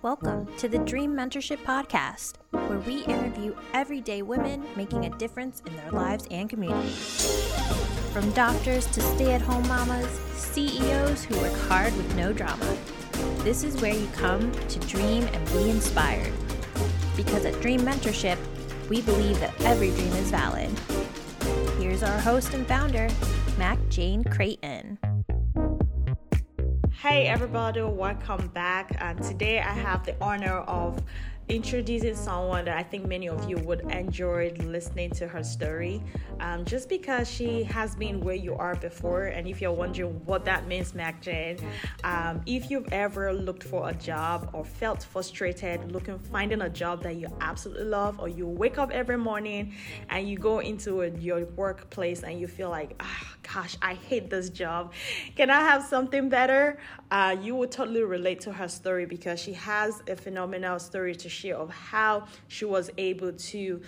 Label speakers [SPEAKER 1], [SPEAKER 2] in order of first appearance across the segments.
[SPEAKER 1] Welcome to the Dream Mentorship Podcast, where we interview everyday women making a difference in their lives and communities. From doctors to stay at home mamas, CEOs who work hard with no drama. This is where you come to dream and be inspired. Because at Dream Mentorship, we believe that every dream is valid. Here's our host and founder, Mac Jane Creighton.
[SPEAKER 2] Hey everybody, welcome back. And today I have the honor of introducing someone that I think many of you would enjoy listening to her story. Um, just because she has been where you are before, and if you're wondering what that means, Mac Jane, um, if you've ever looked for a job or felt frustrated looking finding a job that you absolutely love, or you wake up every morning and you go into a, your workplace and you feel like, oh, gosh, I hate this job. Can I have something better? Uh, you would totally relate to her story because she has a phenomenal story to share of how she was able to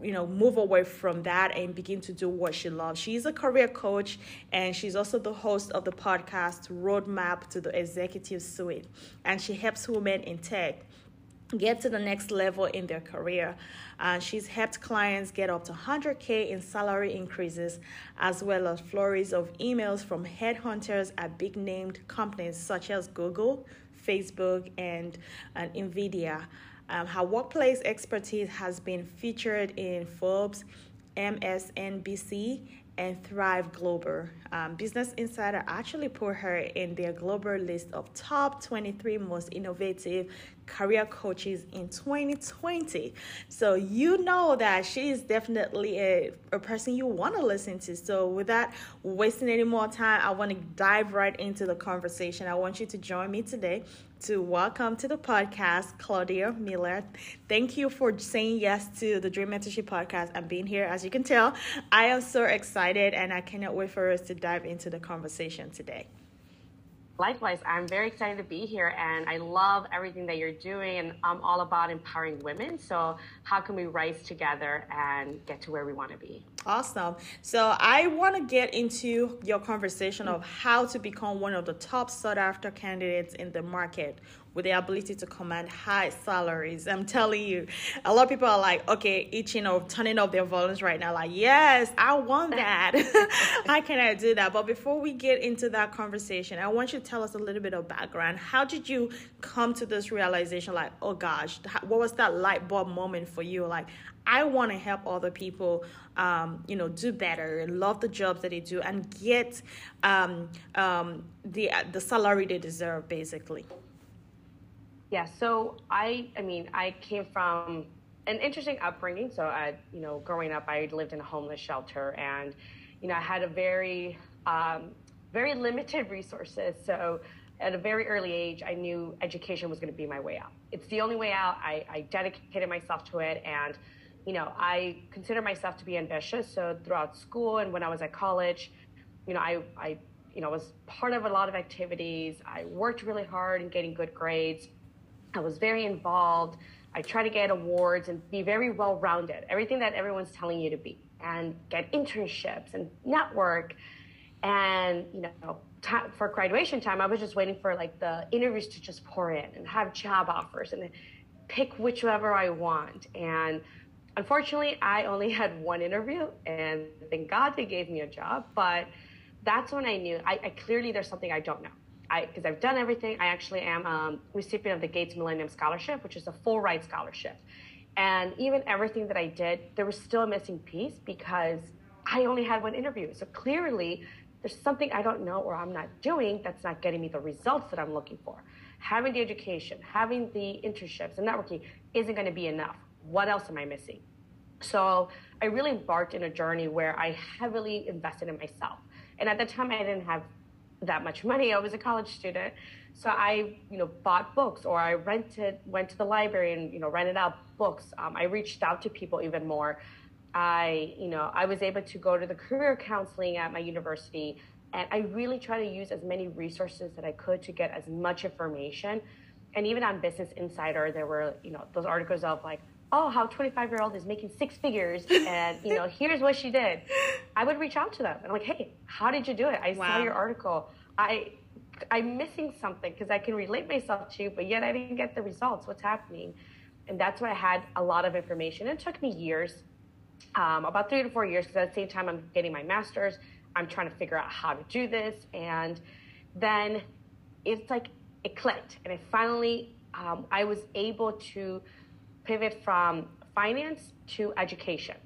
[SPEAKER 2] you know move away from that and begin to do what she loves she's a career coach and she's also the host of the podcast roadmap to the executive suite and she helps women in tech get to the next level in their career. Uh, she's helped clients get up to 100K in salary increases, as well as flurries of emails from headhunters at big named companies such as Google, Facebook, and, and NVIDIA. Um, her workplace expertise has been featured in Forbes, MSNBC, and Thrive Global. Um, Business Insider actually put her in their global list of top 23 most innovative career coaches in 2020. So you know that she is definitely a, a person you want to listen to. So without wasting any more time, I want to dive right into the conversation. I want you to join me today to welcome to the podcast Claudia Miller. Thank you for saying yes to the Dream Mentorship podcast and being here. As you can tell, I am so excited and I cannot wait for us to dive into the conversation today.
[SPEAKER 3] Likewise, I'm very excited to be here and I love everything that you're doing and I'm all about empowering women. So, how can we rise together and get to where we want to be?
[SPEAKER 2] Awesome. So, I want to get into your conversation of how to become one of the top sought after candidates in the market with the ability to command high salaries. I'm telling you, a lot of people are like, okay, itching or turning off their volumes right now, like, yes, I want that. How can I do that? But before we get into that conversation, I want you to tell us a little bit of background. How did you come to this realization? Like, oh gosh, what was that light bulb moment for you? Like, I want to help other people, um, you know, do better, love the jobs that they do, and get um, um, the the salary they deserve, basically.
[SPEAKER 3] Yeah, so I, I mean, I came from an interesting upbringing. So, I, you know, growing up, I lived in a homeless shelter, and you know, I had a very, um, very limited resources. So, at a very early age, I knew education was going to be my way out. It's the only way out. I, I dedicated myself to it, and you know, I consider myself to be ambitious. So, throughout school and when I was at college, you know, I, I, you know, was part of a lot of activities. I worked really hard in getting good grades I was very involved. I try to get awards and be very well rounded, everything that everyone's telling you to be, and get internships and network. And, you know, for graduation time, I was just waiting for like the interviews to just pour in and have job offers and pick whichever I want. And unfortunately, I only had one interview, and thank God they gave me a job. But that's when I knew I, I clearly there's something I don't know because I've done everything. I actually am a um, recipient of the Gates Millennium Scholarship, which is a full ride scholarship. And even everything that I did, there was still a missing piece because I only had one interview. So clearly, there's something I don't know or I'm not doing that's not getting me the results that I'm looking for. Having the education, having the internships and networking isn't going to be enough. What else am I missing? So I really embarked in a journey where I heavily invested in myself. And at the time, I didn't have that much money. I was a college student. So I, you know, bought books or I rented, went to the library and, you know, rented out books. Um, I reached out to people even more. I, you know, I was able to go to the career counseling at my university and I really try to use as many resources that I could to get as much information. And even on Business Insider, there were, you know, those articles of like, oh, how 25 year old is making six figures and, you know, here's what she did. I would reach out to them. And I'm like, hey, how did you do it? I wow. saw your article. I I'm missing something because I can relate myself to, you, but yet I didn't get the results. What's happening? And that's why I had a lot of information. It took me years, um, about three to four years, because at the same time I'm getting my master's. I'm trying to figure out how to do this. And then it's like it clicked. And I finally, um, I was able to pivot from finance to education,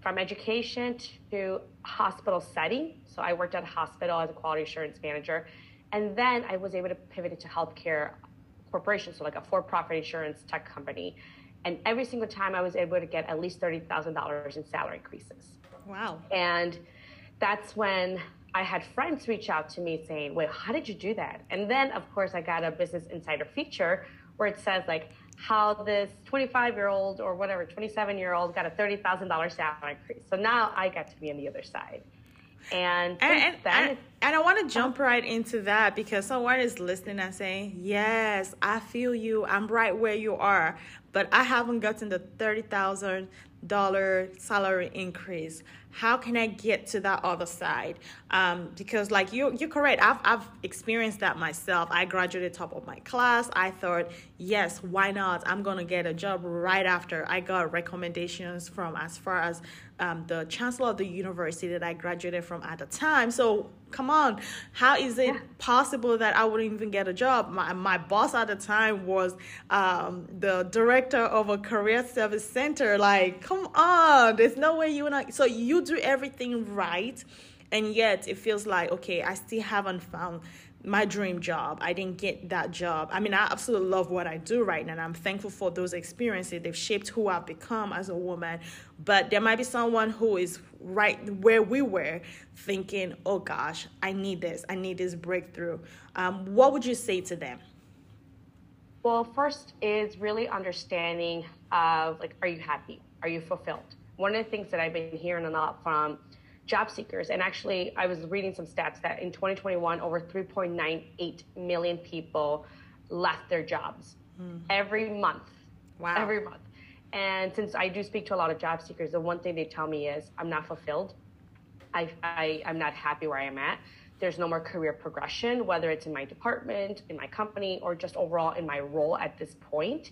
[SPEAKER 3] from education to hospital setting. So I worked at a hospital as a quality assurance manager. And then I was able to pivot into healthcare corporation, so like a for-profit insurance tech company. And every single time I was able to get at least $30,000 in salary increases.
[SPEAKER 2] Wow.
[SPEAKER 3] And that's when I had friends reach out to me saying, Wait, how did you do that? And then, of course, I got a Business Insider feature where it says, like, how this 25 year old or whatever, 27 year old got a $30,000 salary increase. So now I got to be on the other side. And,
[SPEAKER 2] and, and, and, and, I want to uh-huh. jump right into that because someone is listening and saying, Yes, I feel you. I'm right where you are, but I haven't gotten the $30,000 salary increase how can I get to that other side? Um, because like you, you're correct. I've, I've experienced that myself. I graduated top of my class. I thought, yes, why not? I'm going to get a job right after I got recommendations from as far as um, the chancellor of the university that I graduated from at the time. So come on, how is it yeah. possible that I wouldn't even get a job? My, my boss at the time was um, the director of a career service center. Like, come on, there's no way you and I. So you do everything right, and yet it feels like okay, I still haven't found my dream job. I didn't get that job. I mean, I absolutely love what I do right now. And I'm thankful for those experiences. They've shaped who I've become as a woman. But there might be someone who is right where we were thinking, oh gosh, I need this. I need this breakthrough. Um, what would you say to them?
[SPEAKER 3] Well, first is really understanding of like, are you happy? Are you fulfilled? One of the things that I've been hearing a lot from job seekers. And actually, I was reading some stats that in 2021, over 3.98 million people left their jobs mm. every month. Wow. Every month. And since I do speak to a lot of job seekers, the one thing they tell me is I'm not fulfilled. I, I, I'm not happy where I am at. There's no more career progression, whether it's in my department, in my company, or just overall in my role at this point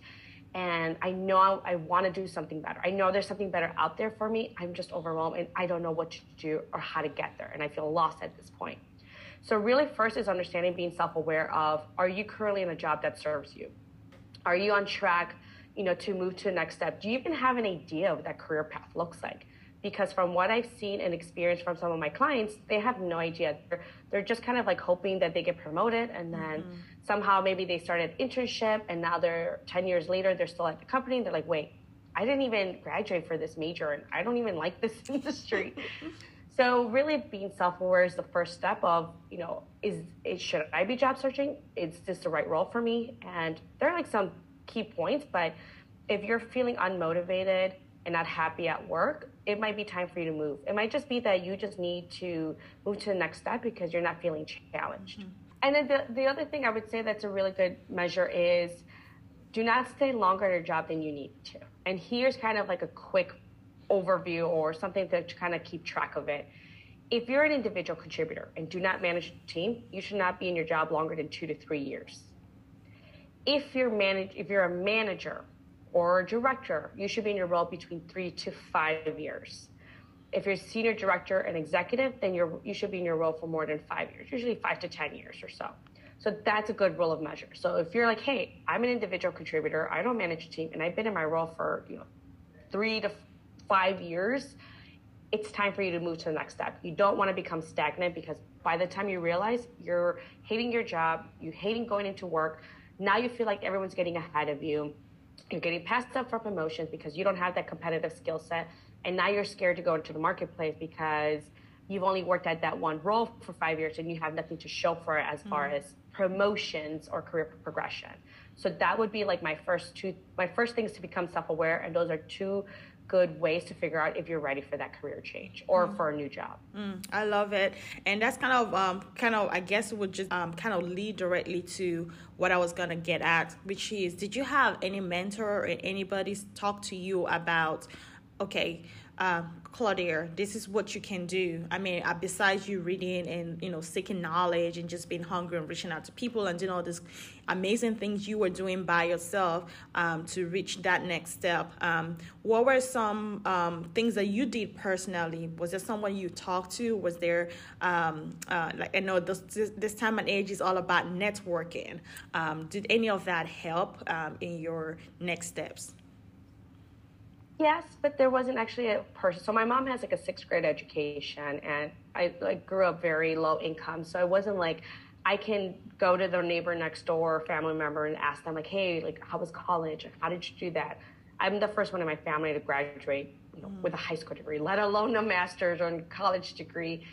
[SPEAKER 3] and I know I want to do something better. I know there's something better out there for me. I'm just overwhelmed and I don't know what to do or how to get there. And I feel lost at this point. So, really, first is understanding being self aware of are you currently in a job that serves you? Are you on track? You know, to move to the next step. Do you even have an idea of what that career path looks like? because from what I've seen and experienced from some of my clients, they have no idea. They're, they're just kind of like hoping that they get promoted and then mm-hmm. Somehow maybe they started internship and now they're 10 years later, they're still at the company. And they're like, wait, I didn't even graduate for this major and I don't even like this industry. so really being self-aware is the first step of, you know, is, is should I be job searching? Is this the right role for me? And there are like some key points, but if you're feeling unmotivated and not happy at work, it might be time for you to move. It might just be that you just need to move to the next step because you're not feeling challenged. Mm-hmm. And then the, the other thing I would say that's a really good measure is do not stay longer at your job than you need to. And here's kind of like a quick overview or something to kind of keep track of it. If you're an individual contributor and do not manage a team, you should not be in your job longer than two to three years. If you're manage, if you're a manager or a director, you should be in your role between three to five years. If you're senior director and executive, then you're, you should be in your role for more than five years, usually five to 10 years or so. So that's a good rule of measure. So if you're like, hey, I'm an individual contributor, I don't manage a team, and I've been in my role for you know three to five years, it's time for you to move to the next step. You don't want to become stagnant because by the time you realize you're hating your job, you're hating going into work, now you feel like everyone's getting ahead of you you're getting passed up for promotions because you don't have that competitive skill set. And now you're scared to go into the marketplace because you've only worked at that one role for five years and you have nothing to show for it as mm-hmm. far as promotions or career progression. So that would be like my first two, my first things to become self aware. And those are two good ways to figure out if you're ready for that career change or mm. for a new job.
[SPEAKER 2] Mm, I love it, and that's kind of um, kind of I guess would just um, kind of lead directly to what I was gonna get at, which is, did you have any mentor or anybody talk to you about, okay? Uh, Claudia, this is what you can do. I mean, uh, besides you reading and you know seeking knowledge and just being hungry and reaching out to people and doing all these amazing things you were doing by yourself um, to reach that next step. Um, what were some um, things that you did personally? Was there someone you talked to? Was there um, uh, like I know this, this time and age is all about networking. Um, did any of that help in your next steps?
[SPEAKER 3] Yes, but there wasn't actually a person. So my mom has like a sixth grade education, and I like grew up very low income. So I wasn't like I can go to the neighbor next door, family member, and ask them like, "Hey, like, how was college? How did you do that?" I'm the first one in my family to graduate you know, mm. with a high school degree, let alone a master's or a college degree.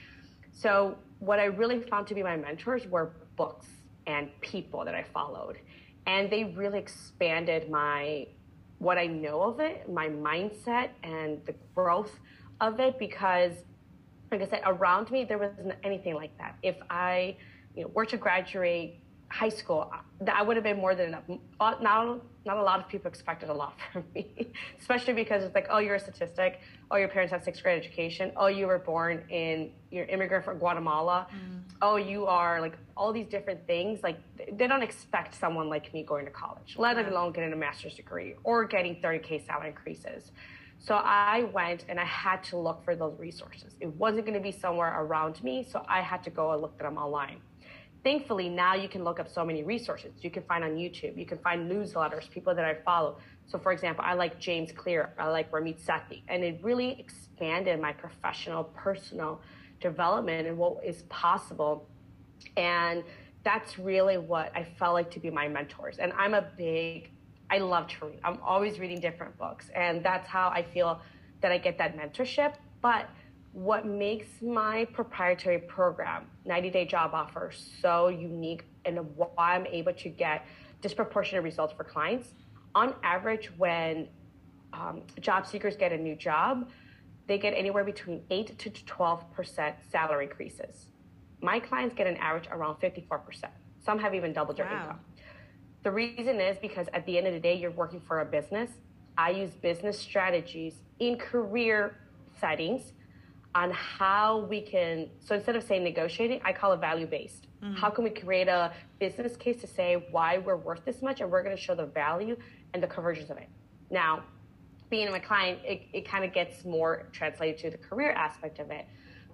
[SPEAKER 3] So what I really found to be my mentors were books and people that I followed, and they really expanded my what I know of it, my mindset, and the growth of it. Because, like I said, around me there wasn't anything like that. If I, you know, were to graduate high school, that I would have been more than enough. Uh, not, not a lot of people expected a lot from me, especially because it's like, oh, you're a statistic. Oh, your parents have sixth grade education. Oh, you were born in, you're immigrant from Guatemala. Mm. Oh, you are like all these different things. Like they don't expect someone like me going to college, let alone getting a master's degree or getting 30K salary increases. So I went and I had to look for those resources. It wasn't going to be somewhere around me, so I had to go and look them online thankfully now you can look up so many resources. You can find on youtube. You can find newsletters people that i follow. So for example i like james clear. I like ramit sethi. And it really expanded my professional personal development and what is possible. And that's really what i felt like to be my mentors. And i'm a big i love to read. I'm always reading different books. And that's how i feel that i get that mentorship. But what makes my proprietary program 90 day job offer so unique and why i'm able to get disproportionate results for clients. On average when um, job seekers get a new job they get anywhere between 8 to 12% salary increases. My clients get an average around 54% some have even doubled their wow. income the reason is because at the end of the day you're working for a business. I use business strategies in career settings on how we can so instead of saying negotiating i call it value based mm-hmm. how can we create a business case to say why we're worth this much and we're going to show the value and the convergence of it now being a client it, it kind of gets more translated to the career aspect of it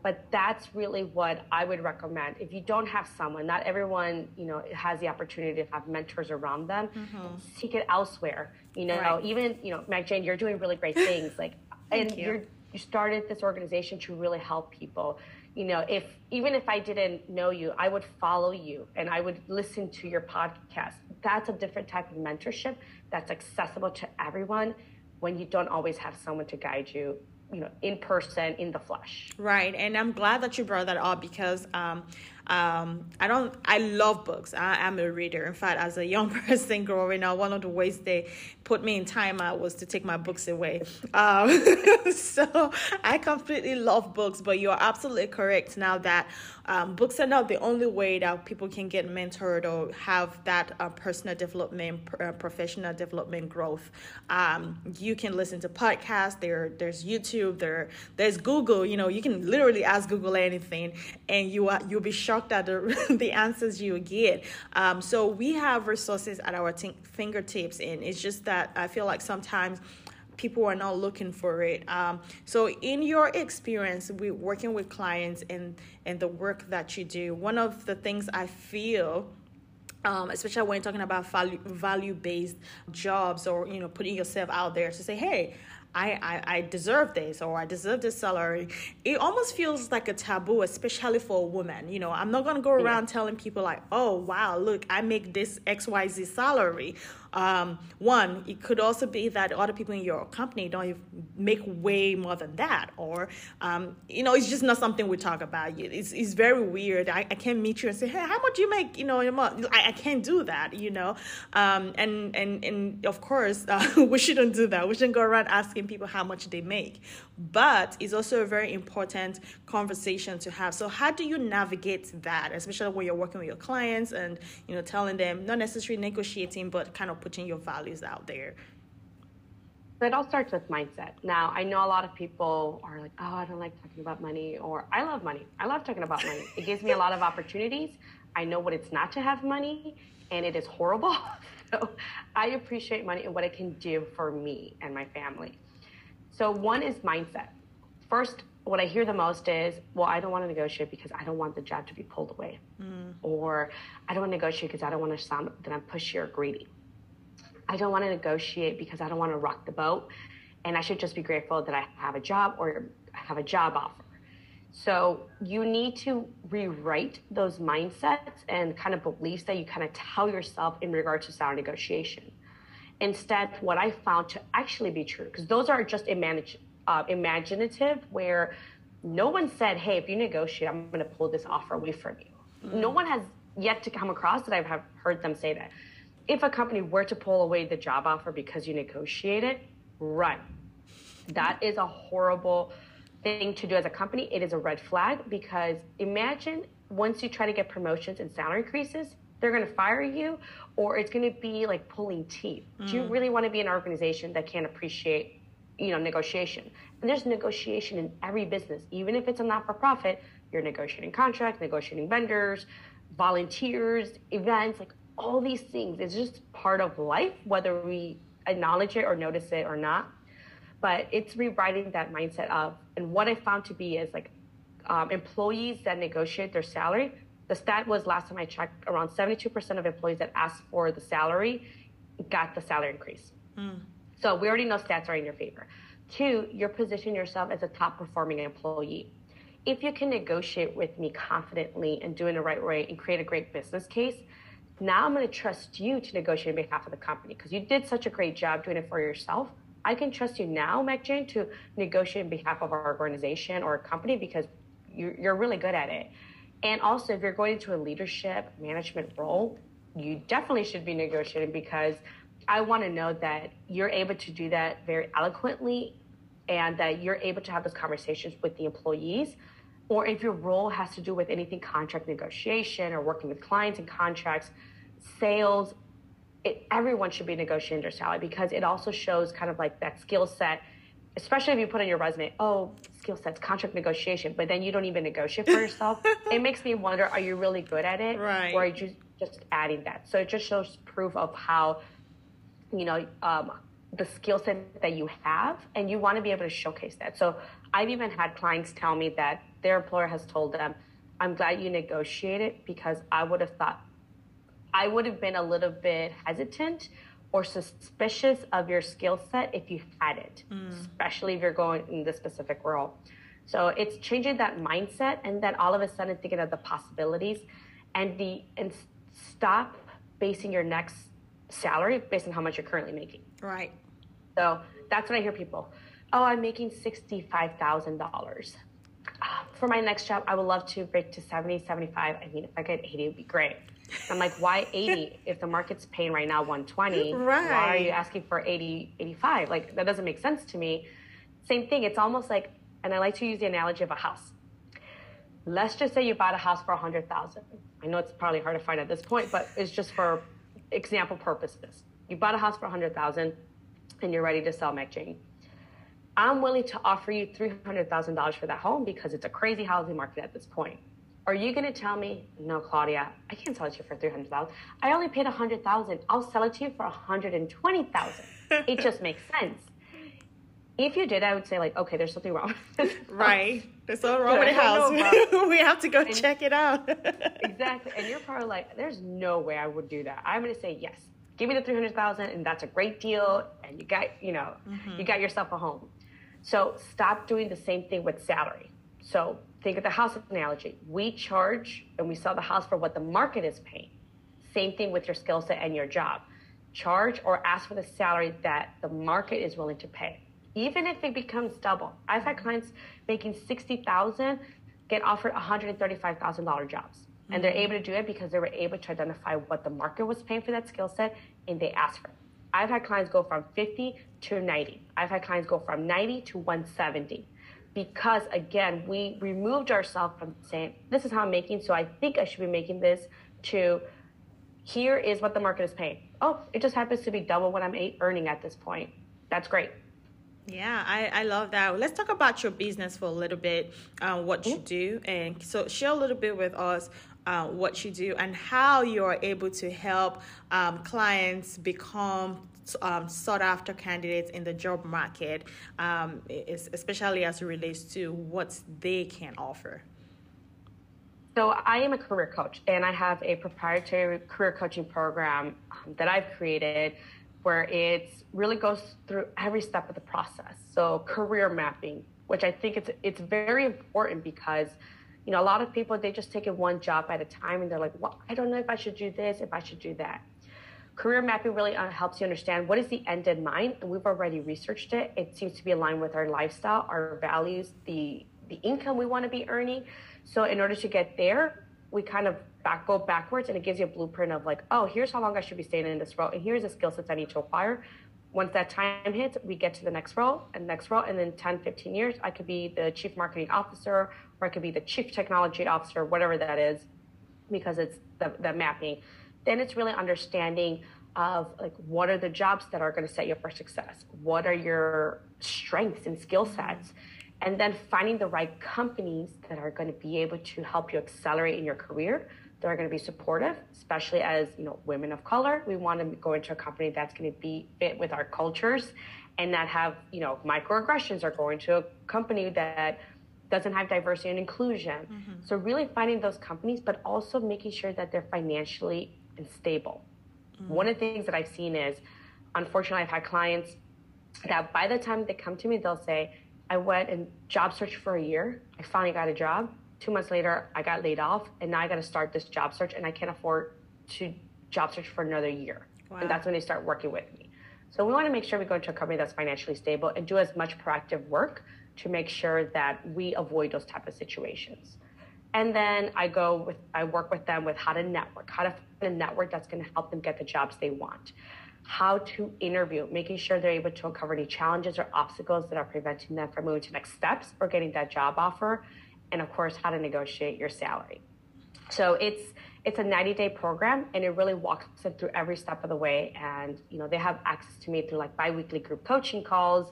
[SPEAKER 3] but that's really what i would recommend if you don't have someone not everyone you know has the opportunity to have mentors around them mm-hmm. seek it elsewhere you know right. even you know mac jane you're doing really great things like and you. you're you started this organization to really help people. You know if even if i didn't know you i would follow you and i would listen to your podcast. That's a different type of mentorship that's accessible to everyone when you don't always have someone to guide you you know in person in the flesh.
[SPEAKER 2] Right and i'm glad that you brought that up because um um, I don't. I love books. I am a reader. In fact, as a young person growing up, one of the ways they put me in timeout was to take my books away. Um, so I completely love books. But you're absolutely correct. Now that um, books are not the only way that people can get mentored or have that uh, personal development, uh, professional development growth. Um, you can listen to podcasts. There, there's YouTube. There, there's Google. You know, you can literally ask Google anything, and you are you'll be shocked shocked at the, the answers you get. Um, so we have resources at our t- fingertips, and it's just that I feel like sometimes people are not looking for it. Um, so, in your experience with working with clients and and the work that you do, one of the things I feel um, especially when you're talking about value value based jobs or you know putting yourself out there to say hey I, I, I deserve this or I deserve this salary. It almost feels like a taboo, especially for a woman. You know, I'm not gonna go around yeah. telling people like, oh wow, look, I make this XYZ salary um, one, it could also be that other people in your company don't make way more than that, or um, you know, it's just not something we talk about. It's it's very weird. I, I can't meet you and say, hey, how much you make? You know, in a month? I, I can't do that. You know, um, and and and of course, uh, we shouldn't do that. We shouldn't go around asking people how much they make. But it's also a very important conversation to have. So how do you navigate that, especially when you're working with your clients and you know telling them not necessarily negotiating, but kind of putting your values out there?
[SPEAKER 3] So it all starts with mindset. Now, I know a lot of people are like, oh, I don't like talking about money, or I love money. I love talking about money. It gives me a lot of opportunities. I know what it's not to have money, and it is horrible. so I appreciate money and what it can do for me and my family. So, one is mindset. First, what I hear the most is, well, I don't want to negotiate because I don't want the job to be pulled away. Mm. Or I don't want to negotiate because I don't want to sound that I'm pushy or greedy. I don't want to negotiate because I don't want to rock the boat. And I should just be grateful that I have a job or have a job offer. So you need to rewrite those mindsets and kind of beliefs that you kind of tell yourself in regard to salary negotiation. Instead, what I found to actually be true, because those are just imagine, uh, imaginative, where no one said, hey, if you negotiate, I'm going to pull this offer away from you. Mm. No one has yet to come across that I've heard them say that if a company were to pull away the job offer because you negotiated, it, run. That is a horrible thing to do as a company. It is a red flag because imagine once you try to get promotions and salary increases, they're going to fire you or it's going to be like pulling teeth. Mm. Do you mm. really want to be an organization that can't appreciate, you know, negotiation? And there's negotiation in every business, even if it's a not-for-profit, you're negotiating contracts, negotiating vendors, volunteers, events, like all these things. It's just part of life, whether we acknowledge it or notice it or not. But it's rewriting that mindset of, and what I found to be is like um, employees that negotiate their salary. The stat was last time I checked, around 72% of employees that asked for the salary got the salary increase. Mm. So we already know stats are in your favor. Two, you're positioning yourself as a top performing employee. If you can negotiate with me confidently and do it in the right way and create a great business case, now I'm going to trust you to negotiate on behalf of the company because you did such a great job doing it for yourself. I can trust you now, Mac Jane, to negotiate on behalf of our organization or company because you're really good at it. And also, if you're going into a leadership management role, you definitely should be negotiating because I want to know that you're able to do that very eloquently and that you're able to have those conversations with the employees or if your role has to do with anything contract negotiation or working with clients and contracts, sales, it, everyone should be negotiating their salary because it also shows kind of like that skill set, especially if you put on your resume, oh, skill sets, contract negotiation, but then you don't even negotiate for yourself. it makes me wonder, are you really good at it?
[SPEAKER 2] Right.
[SPEAKER 3] Or are you just, adding that? So it just shows proof of how, you know, um, the skill set that you have and you want to be able to showcase that. So I've even had clients tell me that their employer has told them, I'm glad you negotiated because I would have thought, I would have been a little bit hesitant or suspicious of your skill set if you had it, mm. especially if you're going in this specific role. So it's changing that mindset and then all of a sudden thinking of the possibilities and the and stop basing your next salary based on how much you're currently making.
[SPEAKER 2] Right.
[SPEAKER 3] So that's what I hear people. Oh, I'm making sixty-five thousand dollars for my next job, I would love to break to 70, 75. I mean, if I get 80, it would be great. I'm like, why 80 if the market's paying right now 120?
[SPEAKER 2] Right.
[SPEAKER 3] Why are you asking for 80, 85? Like, that doesn't make sense to me. Same thing. It's almost like, and I like to use the analogy of a house. Let's just say you bought a house for 100,000. I know it's probably hard to find at this point, but it's just for example purposes. You bought a house for 100,000 and you're ready to sell MacJane I'm willing to offer you $300,000 for that home because it's a crazy housing market at this point. Are you going to tell me, no, Claudia, I can't sell it to you for 300000 I only paid 100000 I'll sell it to you for 120000 It just makes sense. If you did, I would say, like, okay, there's something wrong
[SPEAKER 2] Right. There's something wrong with the house. we have to go and check it out.
[SPEAKER 3] exactly. And you're probably like, there's no way I would do that. I'm going to say, yes, give me the 300000 and that's a great deal. And you got, you know, mm-hmm. you got yourself a home. So stop doing the same thing with salary. So think of the house analogy. We charge and we sell the house for what the market is paying. Same thing with your skill set and your job. Charge or ask for the salary that the market is willing to pay. Even if it becomes double. I've had clients making 60,000 get offered $135,000 jobs. Mm-hmm. And they're mm-hmm. able to do it because they were able to identify what the market was paying for that skill set and they asked for it. I've had clients go from 50 to 90. I've had clients go from 90 to 170 because again, we removed ourselves from saying, this is how I'm making, so I think I should be making this to here is what the market is paying. Oh, it just happens to be double what I'm earning at this point. That's great.
[SPEAKER 2] Yeah, I, I love that. Let's talk about your business for a little bit, uh, what you do. And so, share a little bit with us uh, what you do and how you're able to help um, clients become um, sought after candidates in the job market, um, especially as it relates to what they can offer.
[SPEAKER 3] So, I am a career coach and I have a proprietary career coaching program um, that I've created where it really goes through every step of the process. So, career mapping, which I think it's, it's very important because you know, a lot of people they just take it one job at a time and they're like, well, I don't know if I should do this, if I should do that. Career mapping really uh, helps you understand what is the end in mind, and we've already researched it. It seems to be aligned with our lifestyle, our values, the the income we want to be earning. So in order to get there, we kind of back go backwards, and it gives you a blueprint of like, oh, here's how long I should be staying in this role, and here's the skill sets I need to acquire. Once that time hits, we get to the next role and next role, and then 10, 15 years, I could be the chief marketing officer, or I could be the chief technology officer, whatever that is, because it's the, the mapping then it's really understanding of like what are the jobs that are going to set you up for success? What are your strengths and skill sets? And then finding the right companies that are going to be able to help you accelerate in your career that are going to be supportive especially as you know women of color. We want to go into a company that's going to be fit with our cultures and not have you know microaggressions or going to a company that doesn't have diversity and inclusion. Mm-hmm. so really finding those companies but also making sure that they're financially and stable. Mm-hmm. One of the things that I've seen is, unfortunately, I've had clients that by the time they come to me, they'll say, I went and job search for a year. I finally got a job. Two months later, I got laid off, and now I got to start this job search, and I can't afford to job search for another year. Wow. And that's when they start working with me. So we want to make sure we go into a company that's financially stable and do as much proactive work to make sure that we avoid those type of situations. And then I go with, I work with them with how to network, how to find a network that's going to help them get the jobs they want, how to interview, making sure they're able to uncover any challenges or obstacles that are preventing them from moving to next steps or getting that job offer, and of course, how to negotiate your salary. So it's it's a 90 day program and it really walks them through every step of the way. And you know they have access to me through like biweekly group coaching calls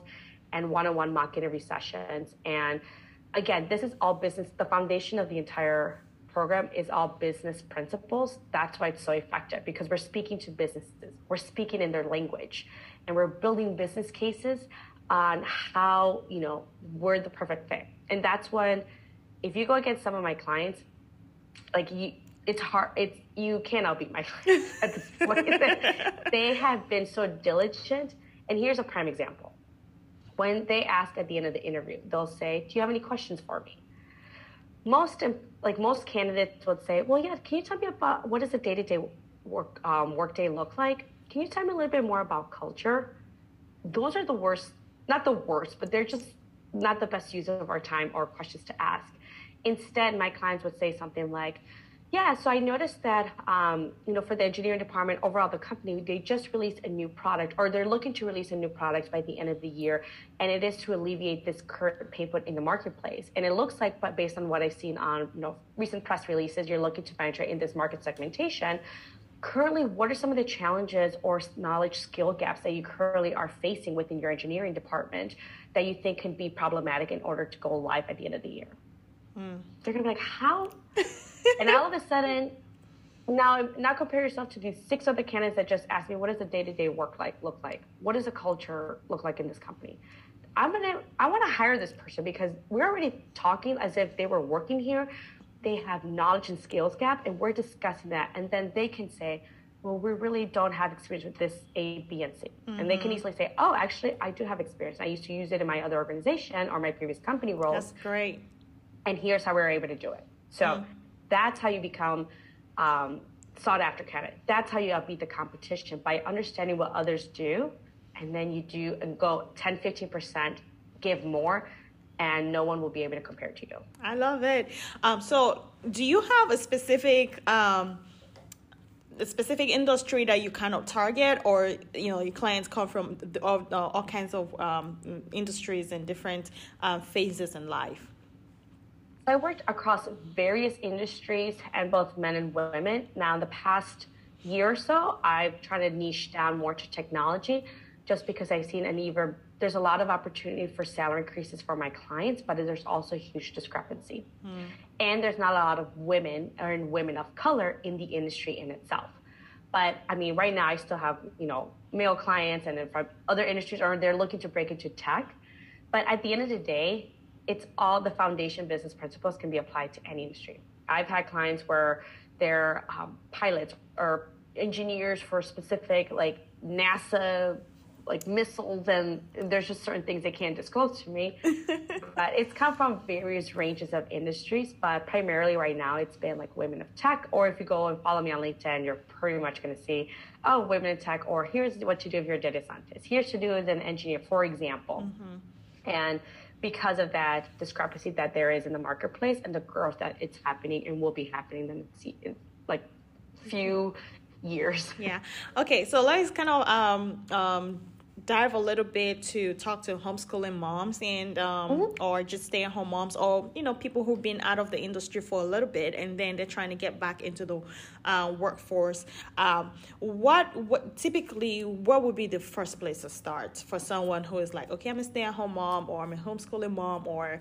[SPEAKER 3] and one on one mock interview sessions and again, this is all business. The foundation of the entire program is all business principles. That's why it's so effective because we're speaking to businesses, we're speaking in their language, and we're building business cases on how, you know, we're the perfect fit. And that's when, if you go against some of my clients, like you, it's hard. It's you can't outbeat my clients at this point. they have been so diligent. And here's a prime example when they ask at the end of the interview, they'll say, "Do you have any questions for me?" Most like most candidates would say, "Well, yeah. Can you tell me about what does a day-to-day work um, workday look like? Can you tell me a little bit more about culture?" Those are the worst, not the worst, but they're just not the best use of our time or questions to ask. Instead, my clients would say something like, yeah, so I noticed that, um, you know, for the engineering department, overall the company, they just released a new product, or they're looking to release a new product by the end of the year, and it is to alleviate this current pain point in the marketplace. And it looks like, but based on what I've seen on, you know, recent press releases, you're looking to penetrate in this market segmentation. Currently, what are some of the challenges or knowledge skill gaps that you currently are facing within your engineering department that you think can be problematic in order to go live at the end of the year? Mm. They're gonna be like, how? and all of a sudden, now now compare yourself to these six other candidates that just asked me, what does a day to day work like look like? What does a culture look like in this company? I'm gonna I want to hire this person because we're already talking as if they were working here. They have knowledge and skills gap, and we're discussing that, and then they can say, well, we really don't have experience with this A, B, and C. Mm-hmm. And they can mm-hmm. easily say, oh, actually, I do have experience. I used to use it in my other organization or my previous company roles.
[SPEAKER 2] That's great.
[SPEAKER 3] And here's how we were able to do it. So mm-hmm. That's how you become um, sought after candidate. That's how you outbeat the competition by understanding what others do, and then you do and go 10, 15%, give more, and no one will be able to compare to you.
[SPEAKER 2] I love it. Um, so, do you have a specific um, a specific industry that you kind of target, or you know your clients come from all, all, kinds of um, industries and different um, phases in life?
[SPEAKER 3] I worked across various industries and both men and women. Now, in the past year or so, I've tried to niche down more to technology just because I've seen an even there's a lot of opportunity for salary increases for my clients, but there's also a huge discrepancy. Mm. And there's not a lot of women or women of color in the industry in itself. But I mean, right now I still have, you know, male clients and then from other industries or they're looking to break into tech. But at the end of the day, it's all the foundation business principles can be applied to any industry. I've had clients where they're um, pilots or engineers for specific like NASA like missiles and there's just certain things they can't disclose to me. but it's come from various ranges of industries, but primarily right now it's been like women of tech. Or if you go and follow me on LinkedIn, you're pretty much going to see, oh, women in tech, or here's what to do if you're a data scientist. Here's to do as an engineer, for example. Mm-hmm. And because of that discrepancy that there is in the marketplace and the growth that it's happening and will be happening in the like few years.
[SPEAKER 2] Yeah. Okay. So let's kind of um, um, dive a little bit to talk to homeschooling moms and um, mm-hmm. or just stay at home moms or you know people who've been out of the industry for a little bit and then they're trying to get back into the uh, workforce. Um, what what typically what would be the first place to start for someone who is like okay I'm a stay at home mom or I'm a homeschooling mom or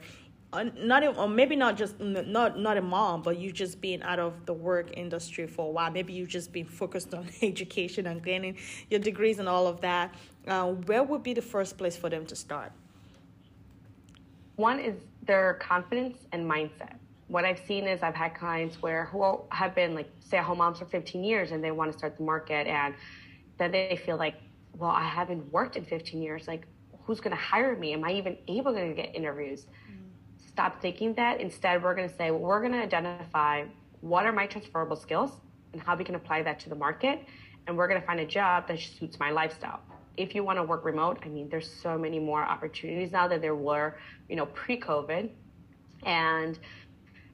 [SPEAKER 2] not or maybe not just not not a mom but you just being out of the work industry for a while maybe you just been focused on education and gaining your degrees and all of that uh, where would be the first place for them to start
[SPEAKER 3] one is their confidence and mindset what i've seen is i've had clients where who have been like stay-at-home moms for 15 years and they want to start the market and then they feel like well i haven't worked in 15 years like who's going to hire me am i even able to get interviews stop thinking that. Instead, we're going to say, well, we're going to identify what are my transferable skills and how we can apply that to the market. And we're going to find a job that suits my lifestyle. If you want to work remote, I mean, there's so many more opportunities now than there were, you know, pre-COVID. And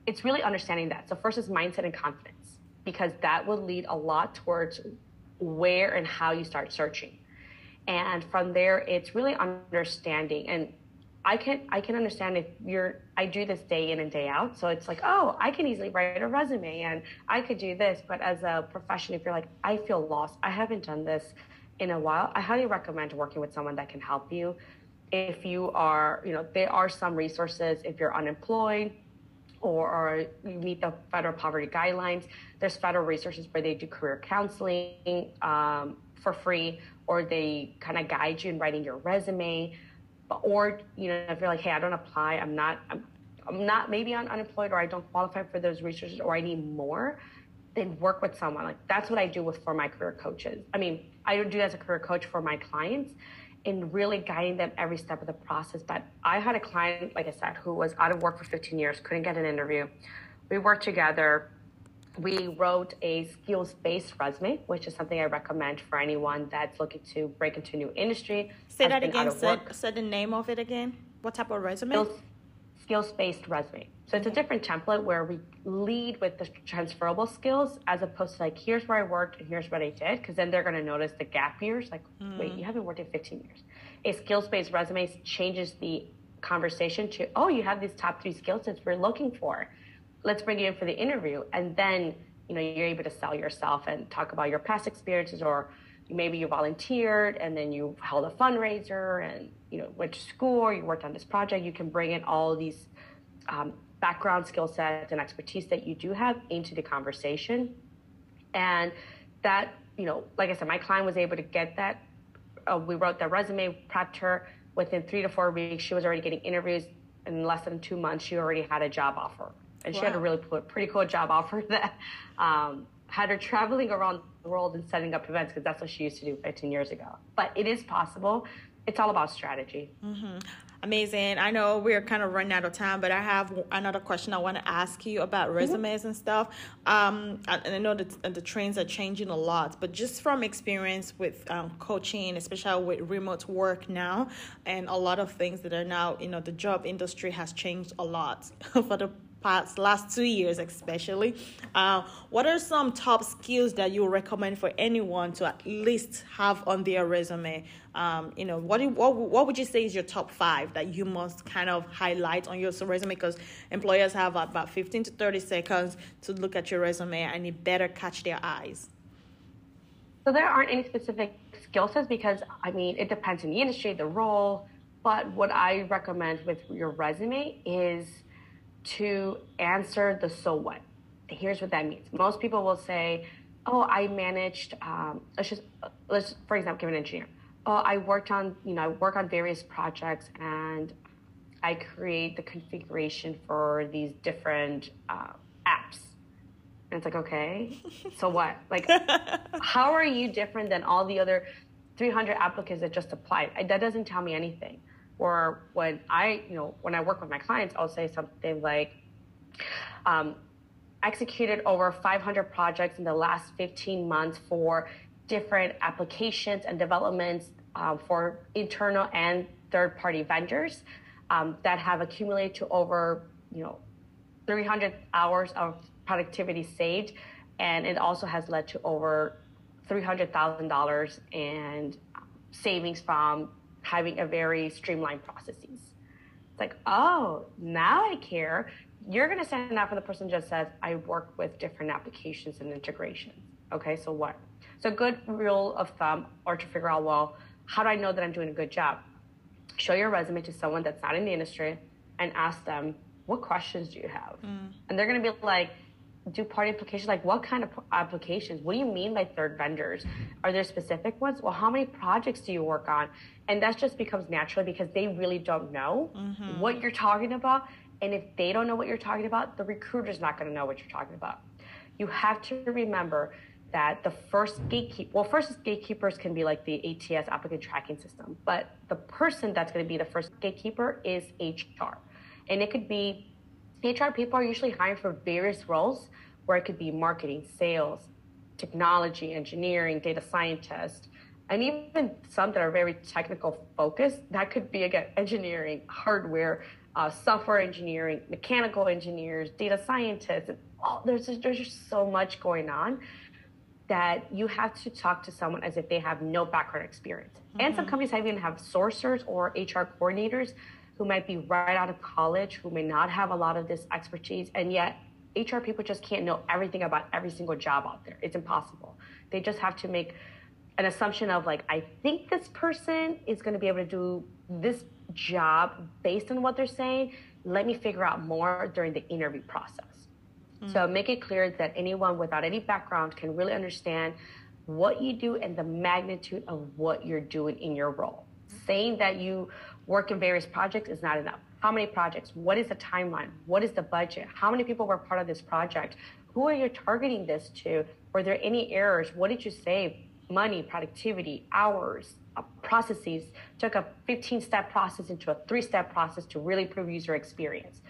[SPEAKER 3] it's really understanding that. So first is mindset and confidence, because that will lead a lot towards where and how you start searching. And from there, it's really understanding. And I can I can understand if you're I do this day in and day out. So it's like, oh, I can easily write a resume and I could do this. But as a profession, if you're like, I feel lost, I haven't done this in a while, I highly recommend working with someone that can help you. If you are, you know, there are some resources if you're unemployed or, you meet the federal poverty guidelines. There's federal resources where they do career counseling um, for free, or they kind of guide you in writing your resume or you know if you're like hey i don't apply i'm not i'm, I'm not maybe on unemployed or i don't qualify for those resources or i need more then work with someone like that's what i do with for my career coaches i mean i do as a career coach for my clients in really guiding them every step of the process but i had a client like i said who was out of work for 15 years couldn't get an interview we worked together we wrote a skills based resume, which is something I recommend for anyone that's looking to break into a new industry.
[SPEAKER 2] Say that again. Say, say the name of it again. What type of resume?
[SPEAKER 3] Skills based resume. So it's a different template where we lead with the transferable skills as opposed to like, here's where I worked and here's what I did. Because then they're going to notice the gap years. Like, mm. wait, you haven't worked in 15 years. A skills based resume changes the conversation to, oh, you have these top three skill sets we're looking for let's bring you in for the interview. And then, you know, you're able to sell yourself and talk about your past experiences or maybe you volunteered and then you held a fundraiser and, you know, went to school or you worked on this project. You can bring in all these um, background skill sets and expertise that you do have into the conversation. And that, you know, like I said, my client was able to get that. Uh, we wrote the resume, prepped her. Within three to four weeks, she was already getting interviews. In less than two months, she already had a job offer and wow. she had a really pretty cool job offer that um, had her traveling around the world and setting up events because that's what she used to do 15 years ago. But it is possible. It's all about strategy.
[SPEAKER 2] Mm-hmm. Amazing. I know we're kind of running out of time, but I have another question I want to ask you about mm-hmm. resumes mm-hmm. and stuff. Um, and I know that the trends are changing a lot, but just from experience with um, coaching, especially with remote work now, and a lot of things that are now, you know, the job industry has changed a lot for the past last two years especially uh, what are some top skills that you recommend for anyone to at least have on their resume? Um, you know what, what what would you say is your top five that you must kind of highlight on your resume? Because employers have about 15 to 30 seconds to look at your resume and it better catch their eyes.
[SPEAKER 3] So there aren't any specific skill sets because i mean it depends on the industry the role But what I recommend with your resume is to answer the so what. Here's what that means. Most people will say, "Oh, I managed." Um, let's just let's for example, give an engineer. Oh, I worked on you know I work on various projects and I create the configuration for these different uh, apps. And it's like, okay, so what? Like, how are you different than all the other 300 applicants that just applied? I, that doesn't tell me anything. Or when I, you know, when I work with my clients, I'll say something like, um, executed over 500 projects in the last 15 months for different applications and developments um, for internal and third party vendors um, that have accumulated to over, you know, 300 hours of productivity saved. And it also has led to over $300,000 in savings from having a very streamlined processes. It's like, oh, now I care. You're going to stand out for the person just says, I work with different applications and integrations. Okay, so what? So, good rule of thumb, or to figure out, well, how do I know that I'm doing a good job? Show your resume to someone that's not in the industry and ask them, what questions do you have? Mm. And they're going to be like, do party applications? Like what kind of applications? What do you mean by third vendors? Are there specific ones? Well how many projects do you work on? And that just becomes natural because they really don't know mm-hmm. what you're talking about. And if they don't know what you're talking about the recruiter's not going to know what you're talking about. You have to remember that the first gatekeeper well first gatekeepers can be like the ats applicant tracking system. But the person that's going to be the first gatekeeper is hr and it could be HR people are usually hired for various roles where it could be marketing, sales, technology, engineering, data scientist, and even some that are very technical focused. That could be again engineering, hardware, uh, software engineering, mechanical engineers, data scientists. And All, there's just, there's just so much going on that you have to talk to someone as if they have no background experience. Mm-hmm. And some mm-hmm. companies even have sourcers or HR coordinators who might be right out of college, who may not have a lot of this expertise, and yet HR people just can't know everything about every single job out there. It's impossible. They just have to make an assumption of like, I think this person is going to be able to do this job based on what they're saying. Let me figure out more during the interview process. Mm-hmm. So make it clear that anyone without any background can really understand what you do and the magnitude of what you're doing in your role. Saying that you work in various projects is not enough. How many projects? What is the timeline? What is the budget? How many people were part of this project? Who are you targeting this to? Were there any errors? What did you save? Money, productivity, hours, uh, processes. Took a 15 step process into a three step process to really improve user experience.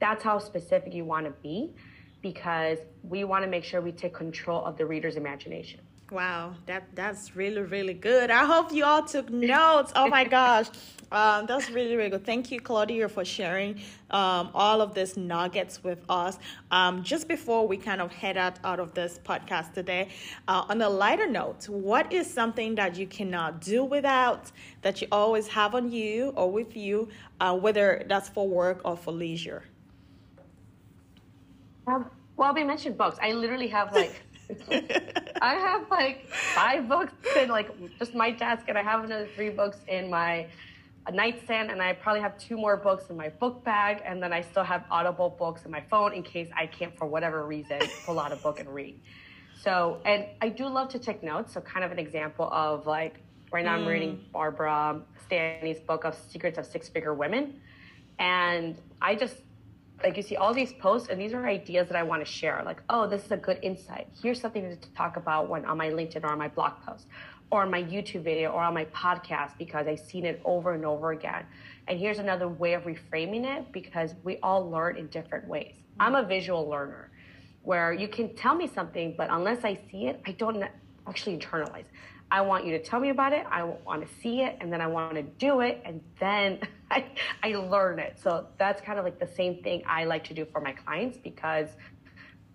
[SPEAKER 3] That's how specific you want to be because we want to make sure we take control of the reader's imagination.
[SPEAKER 2] Wow, that that's really really good. I hope you all took notes. Oh my gosh, um, that's really really good. Thank you, Claudia, for sharing um, all of these nuggets with us. Um, just before we kind of head out out of this podcast today, uh, on a lighter note, what is something that you cannot do without that you always have on you or with you, uh, whether that's for work or for leisure?
[SPEAKER 3] Um, well, we mentioned books. I literally have like. I have like five books in like just my desk, and I have another three books in my nightstand, and I probably have two more books in my book bag, and then I still have Audible books in my phone in case I can't, for whatever reason, pull out a book and read. So, and I do love to take notes. So, kind of an example of like right now, mm. I'm reading Barbara Stanny's book of Secrets of Six Figure Women, and I just like you see all these posts and these are ideas that I want to share. Like, oh, this is a good insight. Here's something to talk about when on my LinkedIn or on my blog post or on my YouTube video or on my podcast because I've seen it over and over again. And here's another way of reframing it because we all learn in different ways. I'm a visual learner where you can tell me something, but unless I see it, I don't actually internalize. I want you to tell me about it. I want to see it, and then I want to do it, and then I, I learn it. So that's kind of like the same thing I like to do for my clients because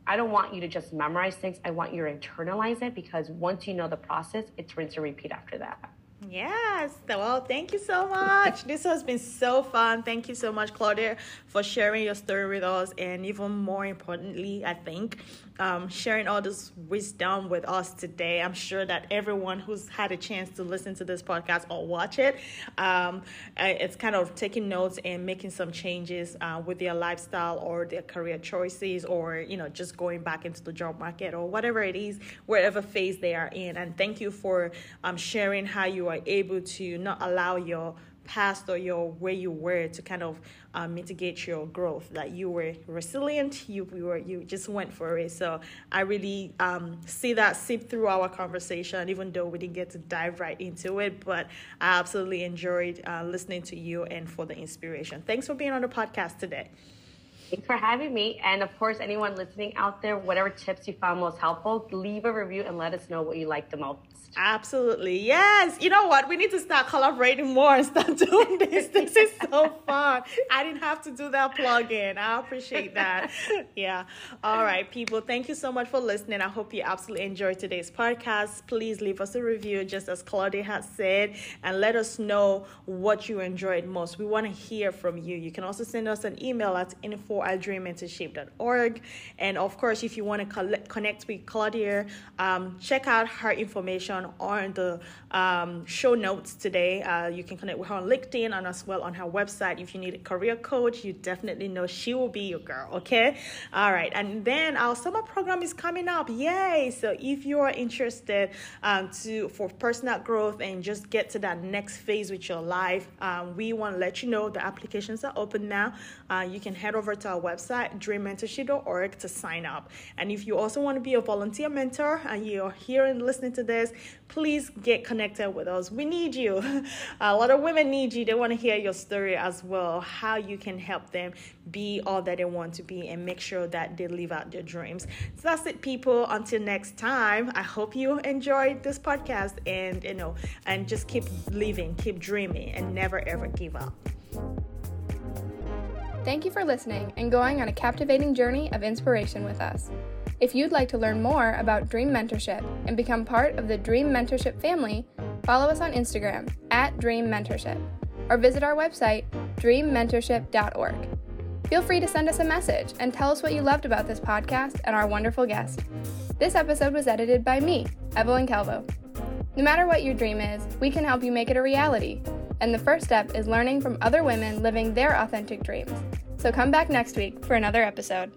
[SPEAKER 3] I don't want you to just memorize things. I want you to internalize it because once you know the process, it's rinse and repeat after that.
[SPEAKER 2] Yes. Well, thank you so much. this has been so fun. Thank you so much, Claudia, for sharing your story with us. And even more importantly, I think um, sharing all this wisdom with us today. I'm sure that everyone who's had a chance to listen to this podcast or watch it, um, it's kind of taking notes and making some changes uh, with their lifestyle or their career choices, or you know, just going back into the job market or whatever it is, wherever phase they are in. And thank you for um, sharing how you are able to not allow your past or your where you were to kind of uh, mitigate your growth. That you were resilient you, you were you just went for it. So i really um, see that seep through our conversation even though we didn't get to dive right into it but i absolutely enjoyed uh, listening to you and for the inspiration. Thanks for being on the podcast today
[SPEAKER 3] Thanks for having me. And of course, anyone listening out there, whatever tips you found most helpful, leave a review and let us know what you liked the most.
[SPEAKER 2] Absolutely. Yes. You know what? We need to start collaborating more and start doing this. this is so fun. I didn't have to do that plug in. I appreciate that. yeah. All right, people. Thank you so much for listening. I hope you absolutely enjoyed today's podcast. Please leave us a review, just as Claudia has said, and let us know what you enjoyed most. We want to hear from you. You can also send us an email at info at dreammentorship.org. And of course, if you want to connect with Claudia, um, check out her information on the um, show notes today. Uh, you can connect with her on LinkedIn and as well on her website. If you need a career coach, you definitely know she will be your girl. Okay. All right. And then our summer program is coming up. Yay. So if you are interested um, to for personal growth and just get to that next phase with your life, um, we want to let you know the applications are open now. Uh, you can head over to our website, dreammentorship.org to sign up. And if you also want to be a volunteer mentor and you're here and listening to this, please get connected with us. We need you. A lot of women need you. They want to hear your story as well, how you can help them be all that they want to be and make sure that they live out their dreams. So that's it, people. Until next time, I hope you enjoyed this podcast and, you know, and just keep living, keep dreaming, and never ever give up.
[SPEAKER 4] Thank you for listening and going on a captivating journey of inspiration with us. If you'd like to learn more about Dream Mentorship and become part of the Dream Mentorship family, follow us on Instagram at Dream Mentorship or visit our website, dreammentorship.org. Feel free to send us a message and tell us what you loved about this podcast and our wonderful guest. This episode was edited by me, Evelyn Calvo. No matter what your dream is, we can help you make it a reality. And the first step is learning from other women living their authentic dreams. So come back next week for another episode.